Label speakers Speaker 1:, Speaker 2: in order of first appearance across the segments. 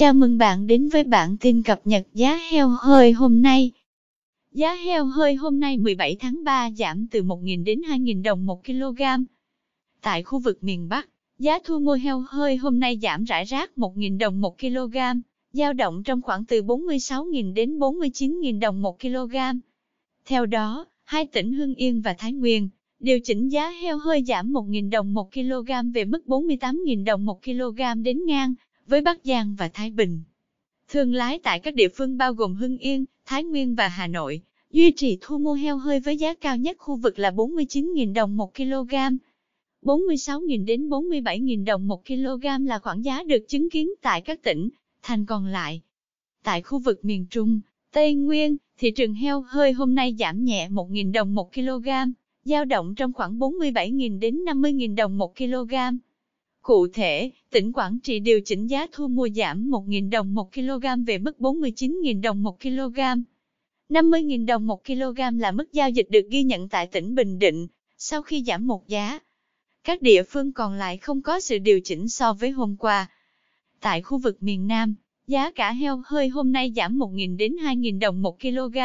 Speaker 1: Chào mừng bạn đến với bản tin cập nhật giá heo hơi hôm nay. Giá heo hơi hôm nay 17 tháng 3 giảm từ 1.000 đến 2.000 đồng 1 kg. Tại khu vực miền Bắc, giá thu mua heo hơi hôm nay giảm rải rác 1.000 đồng 1 kg, dao động trong khoảng từ 46.000 đến 49.000 đồng 1 kg. Theo đó, hai tỉnh Hưng Yên và Thái Nguyên điều chỉnh giá heo hơi giảm 1.000 đồng 1 kg về mức 48.000 đồng 1 kg đến ngang với Bắc Giang và Thái Bình. Thương lái tại các địa phương bao gồm Hưng Yên, Thái Nguyên và Hà Nội, duy trì thu mua heo hơi với giá cao nhất khu vực là 49.000 đồng 1 kg. 46.000 đến 47.000 đồng 1 kg là khoảng giá được chứng kiến tại các tỉnh, thành còn lại. Tại khu vực miền Trung, Tây Nguyên, thị trường heo hơi hôm nay giảm nhẹ 1.000 đồng 1 kg, dao động trong khoảng 47.000 đến 50.000 đồng 1 kg. Cụ thể, tỉnh Quảng Trị điều chỉnh giá thu mua giảm 1.000 đồng 1 kg về mức 49.000 đồng 1 kg. 50.000 đồng 1 kg là mức giao dịch được ghi nhận tại tỉnh Bình Định, sau khi giảm một giá. Các địa phương còn lại không có sự điều chỉnh so với hôm qua. Tại khu vực miền Nam, giá cả heo hơi hôm nay giảm 1.000 đến 2.000 đồng 1 kg,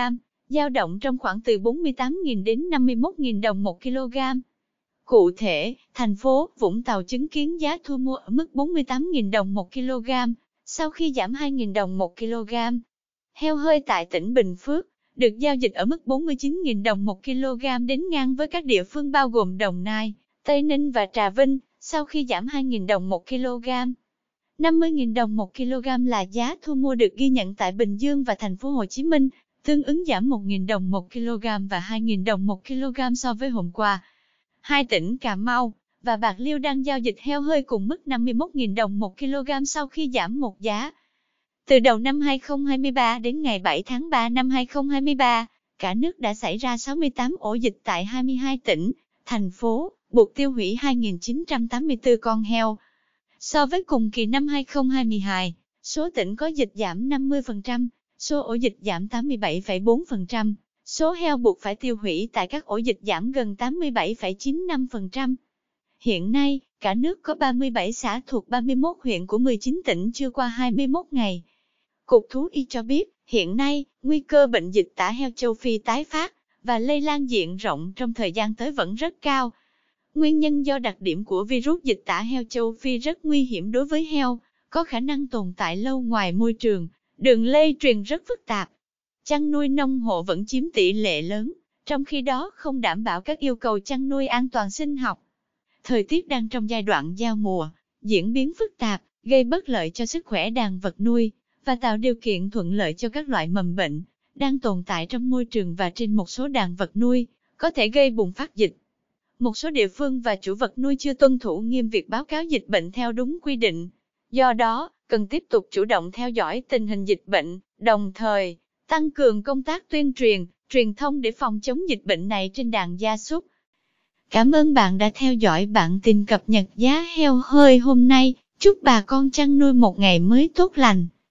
Speaker 1: dao động trong khoảng từ 48.000 đến 51.000 đồng 1 kg. Cụ thể, thành phố Vũng Tàu chứng kiến giá thu mua ở mức 48.000 đồng 1 kg, sau khi giảm 2.000 đồng 1 kg. Heo hơi tại tỉnh Bình Phước, được giao dịch ở mức 49.000 đồng 1 kg đến ngang với các địa phương bao gồm Đồng Nai, Tây Ninh và Trà Vinh, sau khi giảm 2.000 đồng 1 kg. 50.000 đồng 1 kg là giá thu mua được ghi nhận tại Bình Dương và thành phố Hồ Chí Minh, tương ứng giảm 1.000 đồng 1 kg và 2.000 đồng 1 kg so với hôm qua. Hai tỉnh Cà Mau và Bạc Liêu đang giao dịch heo hơi cùng mức 51.000 đồng 1 kg sau khi giảm một giá. Từ đầu năm 2023 đến ngày 7 tháng 3 năm 2023, cả nước đã xảy ra 68 ổ dịch tại 22 tỉnh, thành phố, buộc tiêu hủy 2.984 con heo. So với cùng kỳ năm 2022, số tỉnh có dịch giảm 50%, số ổ dịch giảm 87,4%. Số heo buộc phải tiêu hủy tại các ổ dịch giảm gần 87,95%. Hiện nay, cả nước có 37 xã thuộc 31 huyện của 19 tỉnh chưa qua 21 ngày. Cục Thú Y cho biết, hiện nay, nguy cơ bệnh dịch tả heo châu Phi tái phát và lây lan diện rộng trong thời gian tới vẫn rất cao. Nguyên nhân do đặc điểm của virus dịch tả heo châu Phi rất nguy hiểm đối với heo, có khả năng tồn tại lâu ngoài môi trường, đường lây truyền rất phức tạp chăn nuôi nông hộ vẫn chiếm tỷ lệ lớn, trong khi đó không đảm bảo các yêu cầu chăn nuôi an toàn sinh học. Thời tiết đang trong giai đoạn giao mùa, diễn biến phức tạp, gây bất lợi cho sức khỏe đàn vật nuôi, và tạo điều kiện thuận lợi cho các loại mầm bệnh, đang tồn tại trong môi trường và trên một số đàn vật nuôi, có thể gây bùng phát dịch. Một số địa phương và chủ vật nuôi chưa tuân thủ nghiêm việc báo cáo dịch bệnh theo đúng quy định. Do đó, cần tiếp tục chủ động theo dõi tình hình dịch bệnh, đồng thời tăng cường công tác tuyên truyền, truyền thông để phòng chống dịch bệnh này trên đàn gia súc. Cảm ơn bạn đã theo dõi bản tin cập nhật giá heo hơi hôm nay. Chúc bà con chăn nuôi một ngày mới tốt lành.